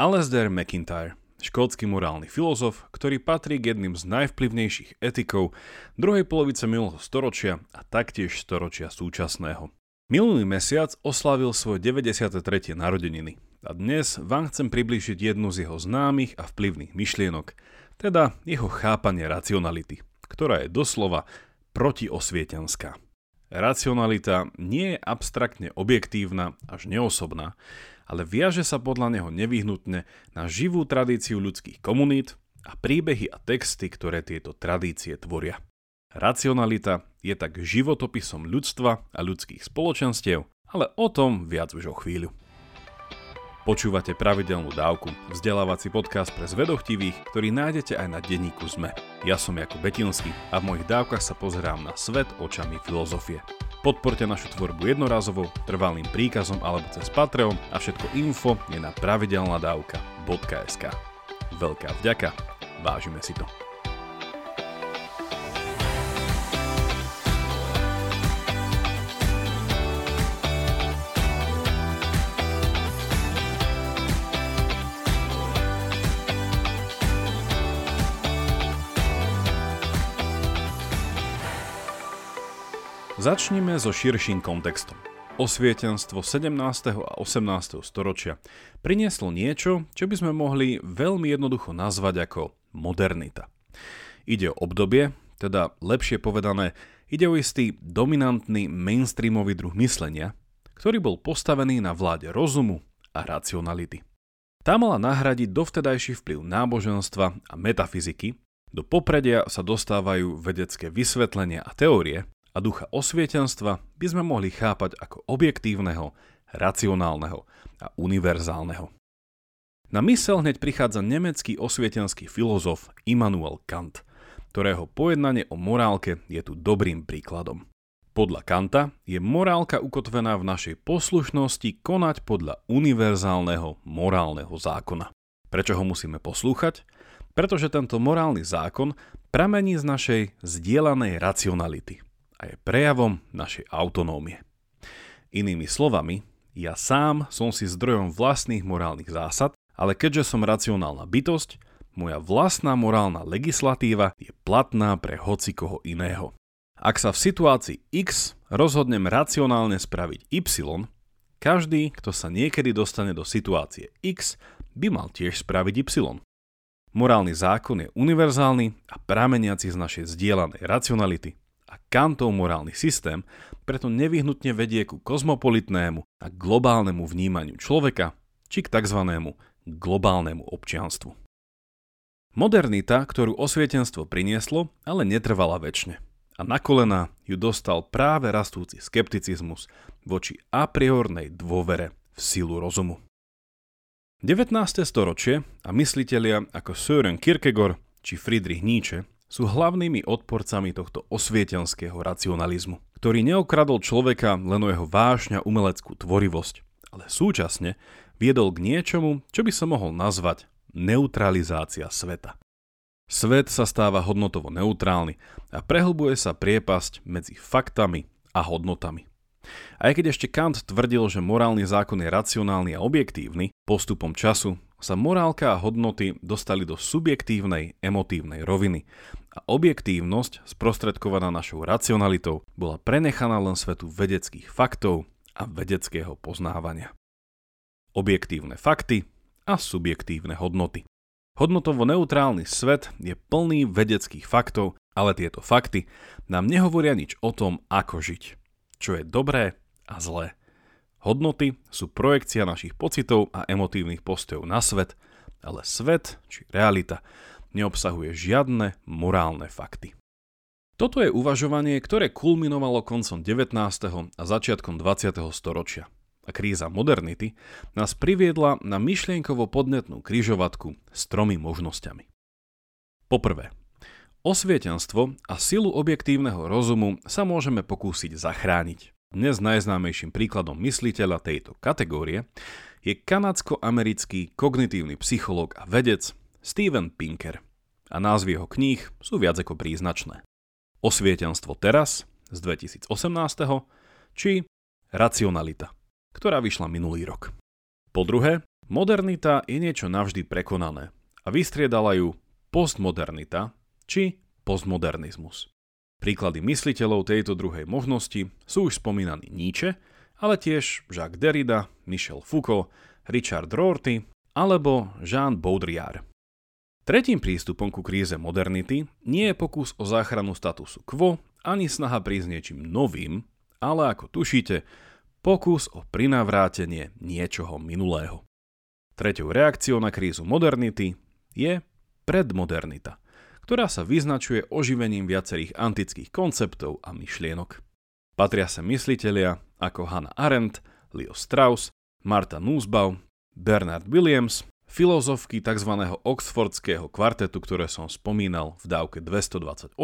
Alasdair McIntyre, škótsky morálny filozof, ktorý patrí k jedným z najvplyvnejších etikov druhej polovice minulého storočia a taktiež storočia súčasného. Minulý mesiac oslavil svoje 93. narodeniny a dnes vám chcem priblížiť jednu z jeho známych a vplyvných myšlienok, teda jeho chápanie racionality, ktorá je doslova protiosvietenská. Racionalita nie je abstraktne objektívna až neosobná, ale viaže sa podľa neho nevyhnutne na živú tradíciu ľudských komunít a príbehy a texty, ktoré tieto tradície tvoria. Racionalita je tak životopisom ľudstva a ľudských spoločenstiev, ale o tom viac už o chvíľu. Počúvate pravidelnú dávku, vzdelávací podcast pre zvedochtivých, ktorý nájdete aj na denníku ZME. Ja som Jakub Betinský a v mojich dávkach sa pozerám na svet očami filozofie. Podporte našu tvorbu jednorazovo, trvalým príkazom alebo cez Patreon a všetko info je na pravidelnadavka.sk. Veľká vďaka, vážime si to. Začnime so širším kontextom. Osvietenstvo 17. a 18. storočia prinieslo niečo, čo by sme mohli veľmi jednoducho nazvať ako modernita. Ide o obdobie, teda lepšie povedané, ide o istý dominantný mainstreamový druh myslenia, ktorý bol postavený na vláde rozumu a racionality. Tá mala nahradiť dovtedajší vplyv náboženstva a metafyziky, do popredia sa dostávajú vedecké vysvetlenia a teórie, a ducha osvietenstva by sme mohli chápať ako objektívneho, racionálneho a univerzálneho. Na mysel hneď prichádza nemecký osvietenský filozof Immanuel Kant, ktorého pojednanie o morálke je tu dobrým príkladom. Podľa Kanta je morálka ukotvená v našej poslušnosti konať podľa univerzálneho morálneho zákona. Prečo ho musíme poslúchať? Pretože tento morálny zákon pramení z našej zdieľanej racionality – a je prejavom našej autonómie. Inými slovami, ja sám som si zdrojom vlastných morálnych zásad, ale keďže som racionálna bytosť, moja vlastná morálna legislatíva je platná pre hocikoho iného. Ak sa v situácii X rozhodnem racionálne spraviť Y, každý, kto sa niekedy dostane do situácie X, by mal tiež spraviť Y. Morálny zákon je univerzálny a prameniaci z našej zdieľanej racionality a Kantov morálny systém preto nevyhnutne vedie ku kozmopolitnému a globálnemu vnímaniu človeka či k tzv. globálnemu občianstvu. Modernita, ktorú osvietenstvo prinieslo, ale netrvala väčšine. A na kolena ju dostal práve rastúci skepticizmus voči a priornej dôvere v silu rozumu. 19. storočie a myslitelia ako Søren Kierkegaard či Friedrich Nietzsche sú hlavnými odporcami tohto osvietenského racionalizmu, ktorý neokradol človeka len o jeho vášňa umeleckú tvorivosť, ale súčasne viedol k niečomu, čo by sa mohol nazvať neutralizácia sveta. Svet sa stáva hodnotovo neutrálny a prehlbuje sa priepasť medzi faktami a hodnotami. Aj keď ešte Kant tvrdil, že morálny zákon je racionálny a objektívny, postupom času sa morálka a hodnoty dostali do subjektívnej, emotívnej roviny a objektívnosť, sprostredkovaná našou racionalitou, bola prenechaná len svetu vedeckých faktov a vedeckého poznávania. Objektívne fakty a subjektívne hodnoty. Hodnotovo neutrálny svet je plný vedeckých faktov, ale tieto fakty nám nehovoria nič o tom, ako žiť, čo je dobré a zlé. Hodnoty sú projekcia našich pocitov a emotívnych postojov na svet, ale svet, či realita, neobsahuje žiadne morálne fakty. Toto je uvažovanie, ktoré kulminovalo koncom 19. a začiatkom 20. storočia. A kríza modernity nás priviedla na myšlienkovo podnetnú kryžovatku s tromi možnosťami. Poprvé, osvietenstvo a silu objektívneho rozumu sa môžeme pokúsiť zachrániť. Dnes najznámejším príkladom mysliteľa tejto kategórie je kanadsko-americký kognitívny psychológ a vedec Steven Pinker a názvy jeho kníh sú viac ako príznačné. Osvietenstvo teraz z 2018 či Racionalita, ktorá vyšla minulý rok. Po druhé, Modernita je niečo navždy prekonané a vystriedala ju postmodernita či postmodernizmus. Príklady mysliteľov tejto druhej možnosti sú už spomínaní Nietzsche, ale tiež Jacques Derrida, Michel Foucault, Richard Rorty alebo Jean Baudrillard. Tretím prístupom ku kríze modernity nie je pokus o záchranu statusu quo ani snaha prísť niečím novým, ale ako tušíte, pokus o prinavrátenie niečoho minulého. Tretou reakciou na krízu modernity je predmodernita, ktorá sa vyznačuje oživením viacerých antických konceptov a myšlienok. Patria sa myslitelia ako Hannah Arendt, Leo Strauss, Marta Nussbaum, Bernard Williams, filozofky tzv. oxfordského kvartetu, ktoré som spomínal v dávke 228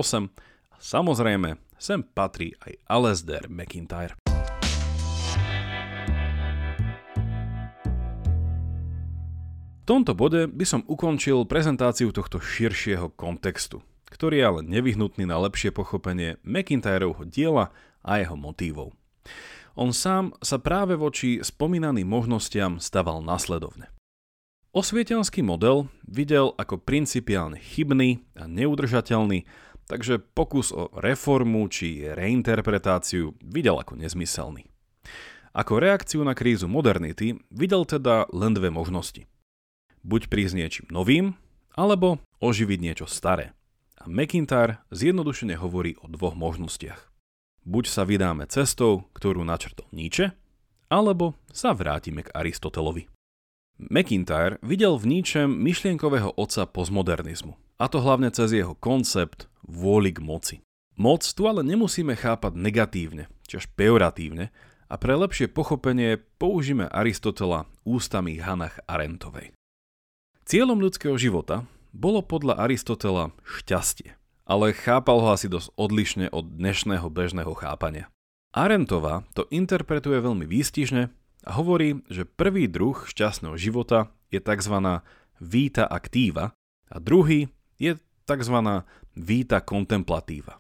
a samozrejme sem patrí aj Alasdair McIntyre. V tomto bode by som ukončil prezentáciu tohto širšieho kontextu, ktorý je ale nevyhnutný na lepšie pochopenie McIntyrovho diela a jeho motívov. On sám sa práve voči spomínaným možnostiam staval nasledovne. Osvietenský model videl ako principiálne chybný a neudržateľný, takže pokus o reformu či reinterpretáciu videl ako nezmyselný. Ako reakciu na krízu modernity videl teda len dve možnosti. Buď prísť niečím novým, alebo oživiť niečo staré. A McIntyre zjednodušene hovorí o dvoch možnostiach. Buď sa vydáme cestou, ktorú načrtol Nietzsche, alebo sa vrátime k Aristotelovi. McIntyre videl v ničem myšlienkového otca postmodernizmu. A to hlavne cez jeho koncept vôli k moci. Moc tu ale nemusíme chápať negatívne, či až pejoratívne, a pre lepšie pochopenie použíme Aristotela ústami Hanach Arentovej. Cieľom ľudského života bolo podľa Aristotela šťastie, ale chápal ho asi dosť odlišne od dnešného bežného chápania. Arentova to interpretuje veľmi výstižne a hovorí, že prvý druh šťastného života je tzv. víta aktíva a druhý je tzv. víta kontemplatíva.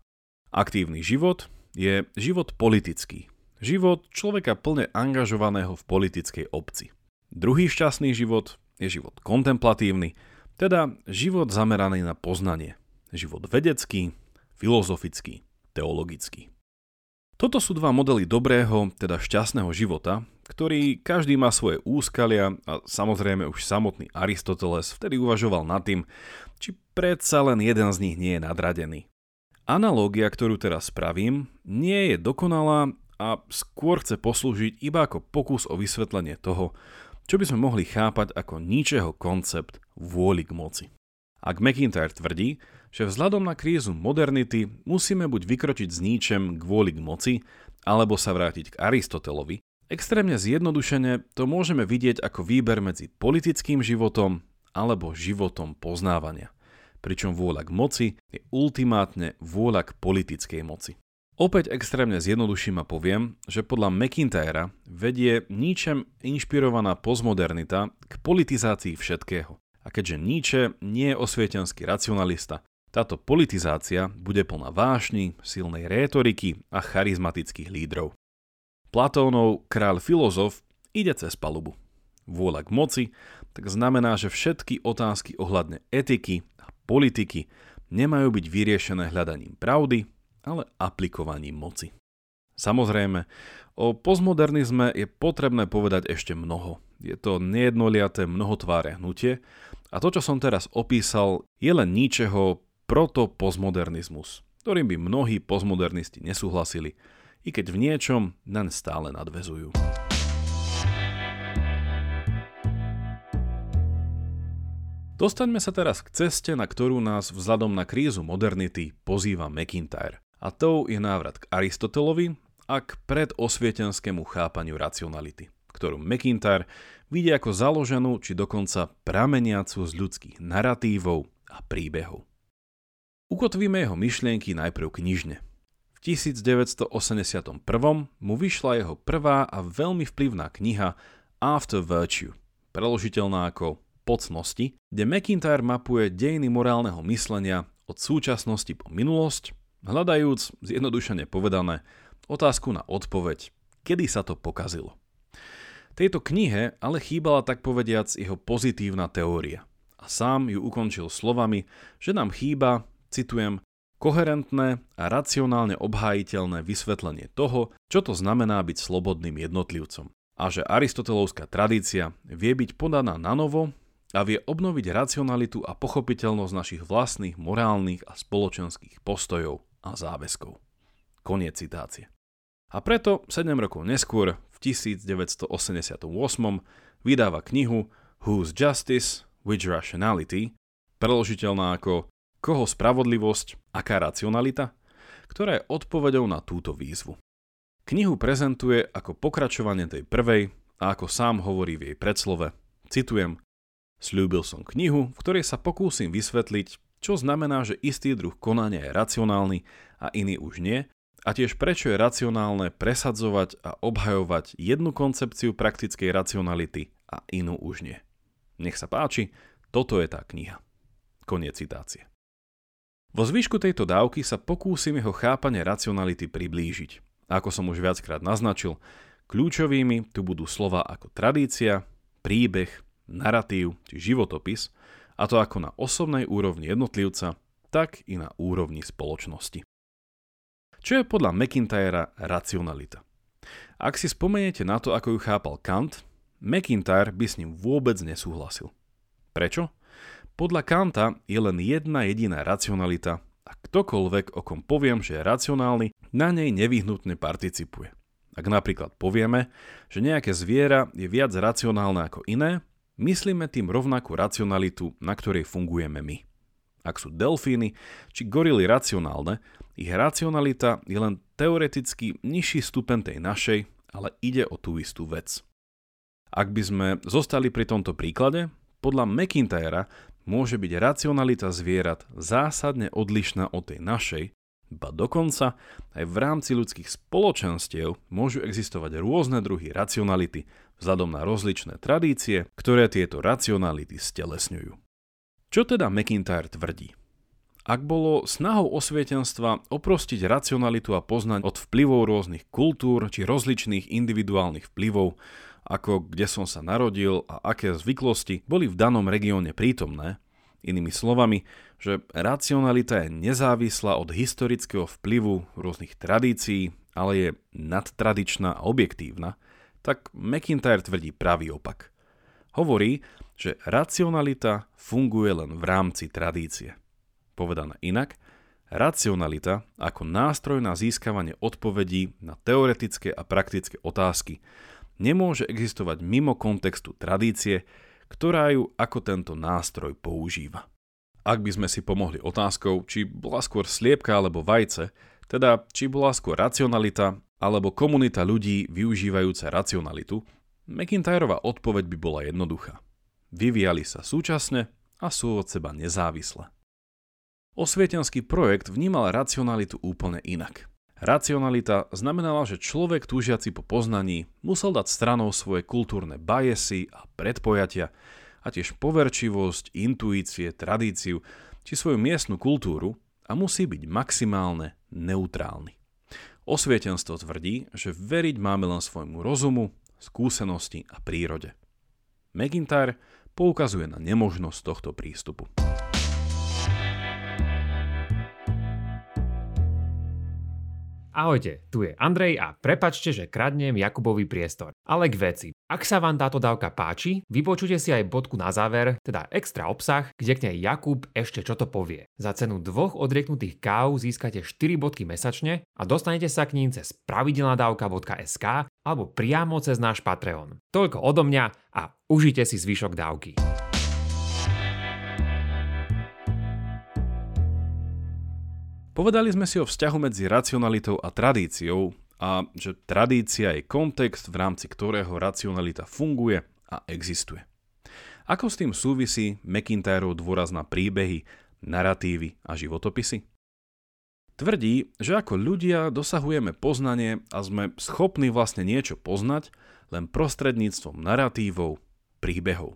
Aktívny život je život politický, život človeka plne angažovaného v politickej obci. Druhý šťastný život je život kontemplatívny, teda život zameraný na poznanie, život vedecký, filozofický, teologický. Toto sú dva modely dobrého, teda šťastného života, ktorý každý má svoje úskalia a samozrejme už samotný Aristoteles vtedy uvažoval nad tým, či predsa len jeden z nich nie je nadradený. Analógia, ktorú teraz spravím, nie je dokonalá a skôr chce poslúžiť iba ako pokus o vysvetlenie toho, čo by sme mohli chápať ako ničeho koncept vôli k moci. Ak McIntyre tvrdí, že vzhľadom na krízu modernity musíme buď vykročiť s níčem kvôli k moci, alebo sa vrátiť k Aristotelovi, extrémne zjednodušene to môžeme vidieť ako výber medzi politickým životom alebo životom poznávania. Pričom vôľa k moci je ultimátne vôľa k politickej moci. Opäť extrémne zjednoduším a poviem, že podľa McIntyra vedie ničem inšpirovaná postmodernita k politizácii všetkého. A keďže Nietzsche nie je osvietenský racionalista, táto politizácia bude plná vášni, silnej rétoriky a charizmatických lídrov. Platónov kráľ filozof ide cez palubu. Vôľa k moci tak znamená, že všetky otázky ohľadne etiky a politiky nemajú byť vyriešené hľadaním pravdy, ale aplikovaním moci. Samozrejme, o postmodernizme je potrebné povedať ešte mnoho. Je to nejednoliaté mnohotváre hnutie, a to, čo som teraz opísal, je len ničeho proto-postmodernizmus, ktorým by mnohí postmodernisti nesúhlasili, i keď v niečom naň stále nadvezujú. Dostaňme sa teraz k ceste, na ktorú nás vzhľadom na krízu modernity pozýva McIntyre. A tou je návrat k Aristotelovi a k predosvietenskému chápaniu racionality, ktorú McIntyre vidie ako založenú či dokonca prameniacu z ľudských narratívov a príbehov. Ukotvíme jeho myšlienky najprv knižne. V 1981 mu vyšla jeho prvá a veľmi vplyvná kniha After Virtue, preložiteľná ako Pocnosti, kde McIntyre mapuje dejiny morálneho myslenia od súčasnosti po minulosť, hľadajúc, zjednodušene povedané, otázku na odpoveď, kedy sa to pokazilo. Tejto knihe ale chýbala tak povediac jeho pozitívna teória. A sám ju ukončil slovami, že nám chýba, citujem, koherentné a racionálne obhájiteľné vysvetlenie toho, čo to znamená byť slobodným jednotlivcom. A že aristotelovská tradícia vie byť podaná na novo a vie obnoviť racionalitu a pochopiteľnosť našich vlastných morálnych a spoločenských postojov a záväzkov. Koniec citácie. A preto 7 rokov neskôr, v 1988, vydáva knihu Whose Justice, Which Rationality, preložiteľná ako Koho spravodlivosť, aká racionalita? Ktorá je odpovedou na túto výzvu. Knihu prezentuje ako pokračovanie tej prvej a ako sám hovorí v jej predslove, citujem, Sľúbil som knihu, v ktorej sa pokúsim vysvetliť, čo znamená, že istý druh konania je racionálny a iný už nie, a tiež prečo je racionálne presadzovať a obhajovať jednu koncepciu praktickej racionality a inú už nie. Nech sa páči, toto je tá kniha. Koniec citácie. Vo zvyšku tejto dávky sa pokúsim jeho chápanie racionality priblížiť. Ako som už viackrát naznačil, kľúčovými tu budú slova ako tradícia, príbeh, narratív či životopis, a to ako na osobnej úrovni jednotlivca, tak i na úrovni spoločnosti. Čo je podľa McIntyra racionalita? Ak si spomeniete na to, ako ju chápal Kant, McIntyre by s ním vôbec nesúhlasil. Prečo? Podľa Kanta je len jedna jediná racionalita a ktokoľvek, o kom poviem, že je racionálny, na nej nevyhnutne participuje. Ak napríklad povieme, že nejaké zviera je viac racionálne ako iné, myslíme tým rovnakú racionalitu, na ktorej fungujeme my. Ak sú delfíny či gorily racionálne, ich racionalita je len teoreticky nižší stupeň tej našej, ale ide o tú istú vec. Ak by sme zostali pri tomto príklade, podľa McIntyra môže byť racionalita zvierat zásadne odlišná od tej našej, ba dokonca aj v rámci ľudských spoločenstiev môžu existovať rôzne druhy racionality vzhľadom na rozličné tradície, ktoré tieto racionality stelesňujú. Čo teda McIntyre tvrdí? Ak bolo snahou osvietenstva oprostiť racionalitu a poznať od vplyvov rôznych kultúr či rozličných individuálnych vplyvov, ako kde som sa narodil a aké zvyklosti boli v danom regióne prítomné, inými slovami, že racionalita je nezávislá od historického vplyvu rôznych tradícií, ale je nadtradičná a objektívna, tak McIntyre tvrdí pravý opak. Hovorí, že racionalita funguje len v rámci tradície. Povedané inak, racionalita ako nástroj na získavanie odpovedí na teoretické a praktické otázky nemôže existovať mimo kontextu tradície, ktorá ju ako tento nástroj používa. Ak by sme si pomohli otázkou, či bola skôr sliepka alebo vajce, teda či bola skôr racionalita alebo komunita ľudí využívajúca racionalitu, McIntyrová odpoveď by bola jednoduchá. Vyvíjali sa súčasne a sú od seba nezávisle. Osvietenský projekt vnímal racionalitu úplne inak. Racionalita znamenala, že človek túžiaci po poznaní musel dať stranou svoje kultúrne bajesy a predpojatia a tiež poverčivosť, intuície, tradíciu či svoju miestnu kultúru a musí byť maximálne neutrálny. Osvietenstvo tvrdí, že veriť máme len svojmu rozumu, skúsenosti a prírode. McIntyre poukazuje na nemožnosť tohto prístupu. Ahojte, tu je Andrej a prepačte, že kradnem Jakubovi priestor. Ale k veci. Ak sa vám táto dávka páči, vypočujte si aj bodku na záver, teda extra obsah, kde k nej Jakub ešte čo to povie. Za cenu dvoch odrieknutých káv získate 4 bodky mesačne a dostanete sa k ním cez pravidelnadavka.sk alebo priamo cez náš Patreon. Toľko odo mňa a užite si zvyšok dávky. Povedali sme si o vzťahu medzi racionalitou a tradíciou a že tradícia je kontext, v rámci ktorého racionalita funguje a existuje. Ako s tým súvisí McIntyrov dôraz na príbehy, narratívy a životopisy? Tvrdí, že ako ľudia dosahujeme poznanie a sme schopní vlastne niečo poznať len prostredníctvom narratívov, príbehov.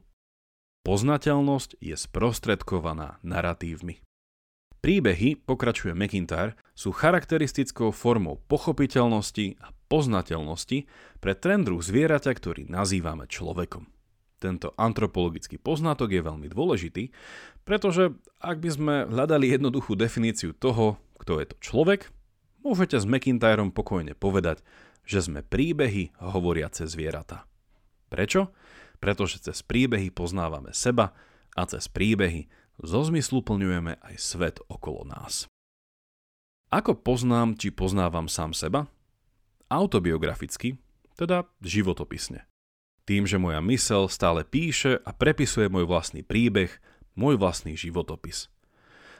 Poznateľnosť je sprostredkovaná narratívmi. Príbehy, pokračuje McIntyre, sú charakteristickou formou pochopiteľnosti a poznateľnosti pre ten druh zvieraťa, ktorý nazývame človekom. Tento antropologický poznatok je veľmi dôležitý, pretože ak by sme hľadali jednoduchú definíciu toho, kto je to človek, môžete s McIntyrom pokojne povedať, že sme príbehy hovoriace zvieratá. Prečo? Pretože cez príbehy poznávame seba a cez príbehy zo zmyslu plňujeme aj svet okolo nás. Ako poznám, či poznávam sám seba? Autobiograficky, teda životopisne. Tým, že moja mysel stále píše a prepisuje môj vlastný príbeh, môj vlastný životopis.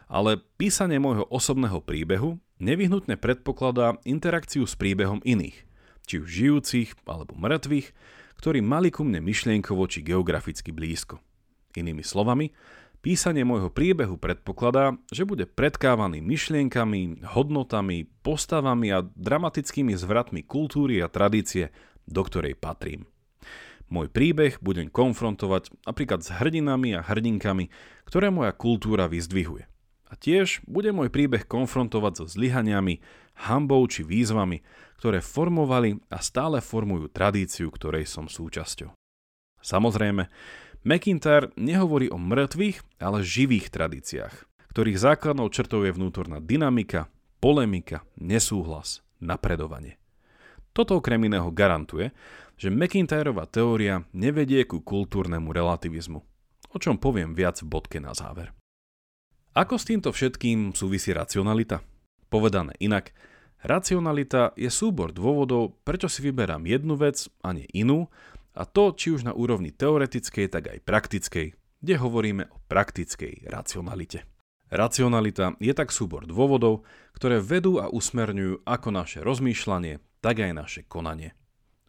Ale písanie môjho osobného príbehu nevyhnutne predpokladá interakciu s príbehom iných, či už žijúcich alebo mŕtvych, ktorí mali ku mne myšlienkovo či geograficky blízko. Inými slovami, písanie môjho príbehu predpokladá, že bude predkávaný myšlienkami, hodnotami, postavami a dramatickými zvratmi kultúry a tradície, do ktorej patrím. Môj príbeh budem konfrontovať napríklad s hrdinami a hrdinkami, ktoré moja kultúra vyzdvihuje. A tiež bude môj príbeh konfrontovať so zlyhaniami, hambou či výzvami, ktoré formovali a stále formujú tradíciu, ktorej som súčasťou. Samozrejme, McIntyre nehovorí o mŕtvych, ale živých tradíciách, ktorých základnou črtou je vnútorná dynamika, polemika, nesúhlas, napredovanie. Toto okrem iného garantuje, že McIntyreová teória nevedie ku kultúrnemu relativizmu, o čom poviem viac v bodke na záver. Ako s týmto všetkým súvisí racionalita? Povedané inak, racionalita je súbor dôvodov, prečo si vyberám jednu vec a nie inú, a to či už na úrovni teoretickej, tak aj praktickej, kde hovoríme o praktickej racionalite. Racionalita je tak súbor dôvodov, ktoré vedú a usmerňujú ako naše rozmýšľanie, tak aj naše konanie.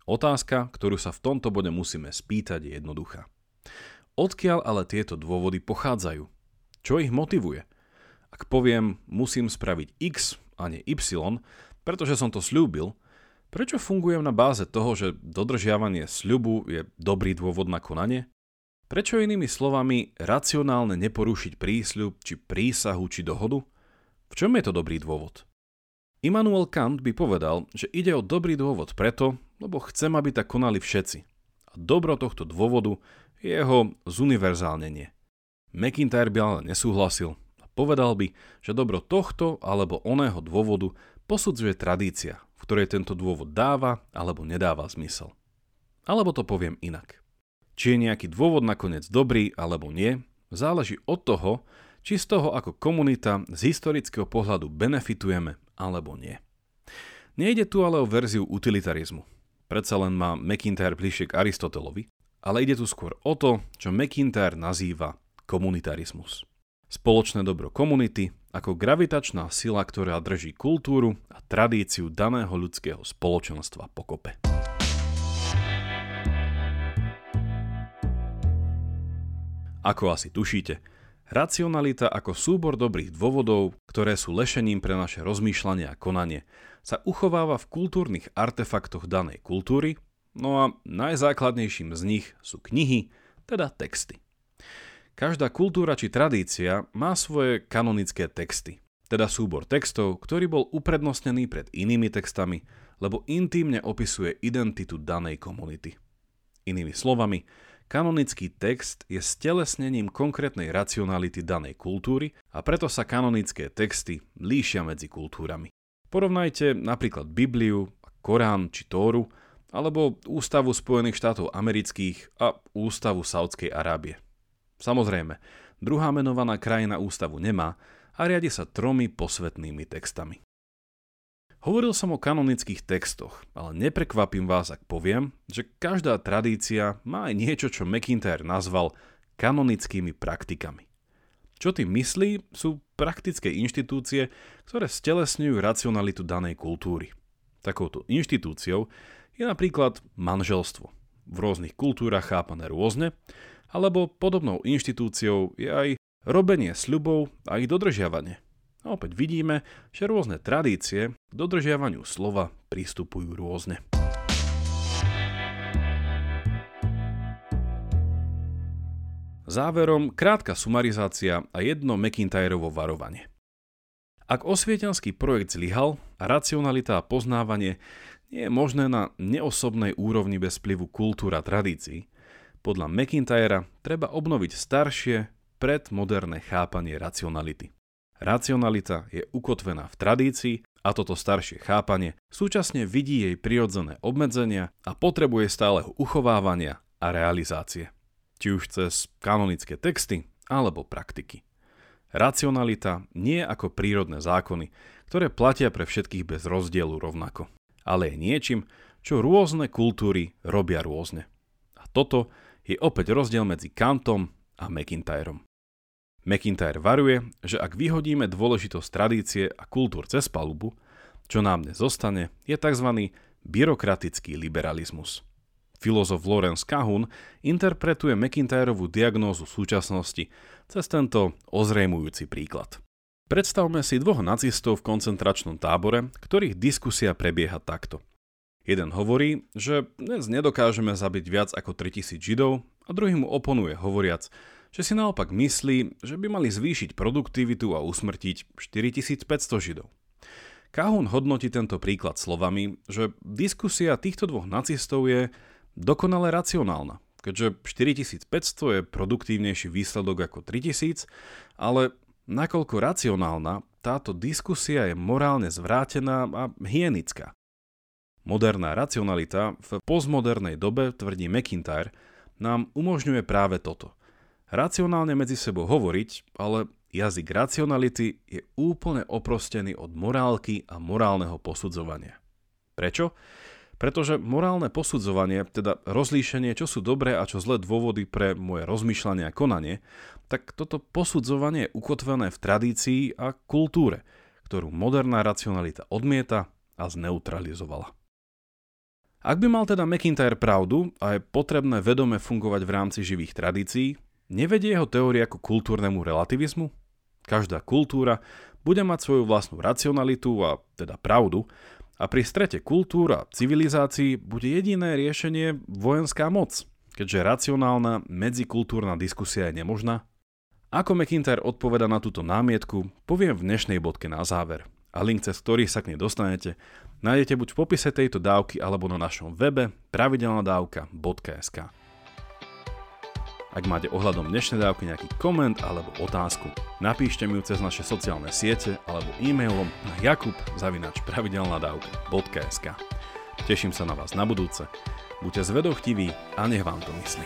Otázka, ktorú sa v tomto bode musíme spýtať, je jednoduchá. Odkiaľ ale tieto dôvody pochádzajú? Čo ich motivuje? Ak poviem, musím spraviť X a nie Y, pretože som to slúbil, prečo fungujem na báze toho, že dodržiavanie sľubu je dobrý dôvod na konanie? Prečo inými slovami racionálne neporušiť prísľub, či prísahu, či dohodu? V čom je to dobrý dôvod? Immanuel Kant by povedal, že ide o dobrý dôvod preto, lebo chcem, aby tak konali všetci. A dobro tohto dôvodu je jeho zuniverzálnenie. McIntyre by ale nesúhlasil a povedal by, že dobro tohto alebo oného dôvodu posudzuje tradícia, v ktorej tento dôvod dáva alebo nedáva zmysel. Alebo to poviem inak. Či je nejaký dôvod nakoniec dobrý alebo nie, záleží od toho, či z toho ako komunita z historického pohľadu benefitujeme alebo nie. Nejde tu ale o verziu utilitarizmu, Predsa len má McIntyre bližšie k Aristotelovi, ale ide tu skôr o to, čo McIntyre nazýva komunitarizmus. Spoločné dobro komunity ako gravitačná sila, ktorá drží kultúru a tradíciu daného ľudského spoločenstva pokope. Ako asi tušíte, racionalita ako súbor dobrých dôvodov, ktoré sú lešením pre naše rozmýšľanie a konanie, sa uchováva v kultúrnych artefaktoch danej kultúry, no a najzákladnejším z nich sú knihy, teda texty. Každá kultúra či tradícia má svoje kanonické texty, teda súbor textov, ktorý bol uprednostnený pred inými textami, lebo intímne opisuje identitu danej komunity. Inými slovami, kanonický text je stelesnením konkrétnej racionality danej kultúry a preto sa kanonické texty líšia medzi kultúrami. Porovnajte napríklad Bibliu, Korán či Tóru, alebo Ústavu Spojených štátov amerických a Ústavu Saudskej Arábie. Samozrejme, druhá menovaná krajina ústavu nemá a riadi sa tromi posvetnými textami. Hovoril som o kanonických textoch, ale neprekvapím vás, ak poviem, že každá tradícia má aj niečo, čo McIntyre nazval kanonickými praktikami. Čo tým myslí, sú praktické inštitúcie, ktoré stelesňujú racionalitu danej kultúry. Takouto inštitúciou je napríklad manželstvo. V rôznych kultúrach chápané rôzne, alebo podobnou inštitúciou je aj robenie sľubov a ich dodržiavanie. A opäť vidíme, že rôzne tradície k dodržiavaniu slova pristupujú rôzne. Záverom krátka sumarizácia a jedno McIntyreovo varovanie. Ak osvietenský projekt zlyhal racionalita a poznávanie nie je možné na neosobnej úrovni bez vplyvu kultúra tradícií, podľa McIntyra treba obnoviť staršie, predmoderné chápanie racionality. Racionalita je ukotvená v tradícii a toto staršie chápanie súčasne vidí jej prirodzené obmedzenia a potrebuje stáleho uchovávania a realizácie. Či už cez kanonické texty alebo praktiky. Racionalita nie je ako prírodné zákony, ktoré platia pre všetkých bez rozdielu rovnako, ale je niečím, čo rôzne kultúry robia rôzne. A toto je opäť rozdiel medzi Kantom a McIntyrom. McIntyre varuje, že ak vyhodíme dôležitosť tradície a kultúr cez palubu, čo nám zostane, je tzv. byrokratický liberalizmus. Filozof Lawrence Kahun interpretuje McIntyrovú diagnózu súčasnosti cez tento ozrejmujúci príklad. Predstavme si dvoch nacistov v koncentračnom tábore, ktorých diskusia prebieha takto. Jeden hovorí, že dnes nedokážeme zabiť viac ako 3000 židov a druhý mu oponuje hovoriac, že si naopak myslí, že by mali zvýšiť produktivitu a usmrtiť 4500 Židov. Kahun hodnotí tento príklad slovami, že diskusia týchto dvoch nacistov je dokonale racionálna, keďže 4500 je produktívnejší výsledok ako 3000, ale nakoľko racionálna, táto diskusia je morálne zvrátená a hienická. Moderná racionalita v postmodernej dobe, tvrdí McIntyre, nám umožňuje práve toto – racionálne medzi sebou hovoriť, ale jazyk racionality je úplne oprostený od morálky a morálneho posudzovania. Prečo? Pretože morálne posudzovanie, teda rozlíšenie, čo sú dobré a čo zlé dôvody pre moje rozmýšľanie a konanie, tak toto posudzovanie je ukotvené v tradícii a kultúre, ktorú moderná racionalita odmieta a zneutralizovala. Ak by mal teda McIntyre pravdu a je potrebné vedome fungovať v rámci živých tradícií, Nevedie jeho teória ku kultúrnemu relativizmu? Každá kultúra bude mať svoju vlastnú racionalitu a teda pravdu a pri strete kultúr a civilizácií bude jediné riešenie vojenská moc, keďže racionálna medzikultúrna diskusia je nemožná? Ako McIntyre odpoveda na túto námietku, poviem v dnešnej bodke na záver a link cez ktorý sa k nej dostanete nájdete buď v popise tejto dávky alebo na našom webe pravidelnadavka.sk. Ak máte ohľadom dnešnej dávky nejaký koment alebo otázku, napíšte mi ju cez naše sociálne siete alebo e-mailom na jakub.pravidelnadavka.sk Teším sa na vás na budúce. Buďte zvedochtiví a nech vám to myslí.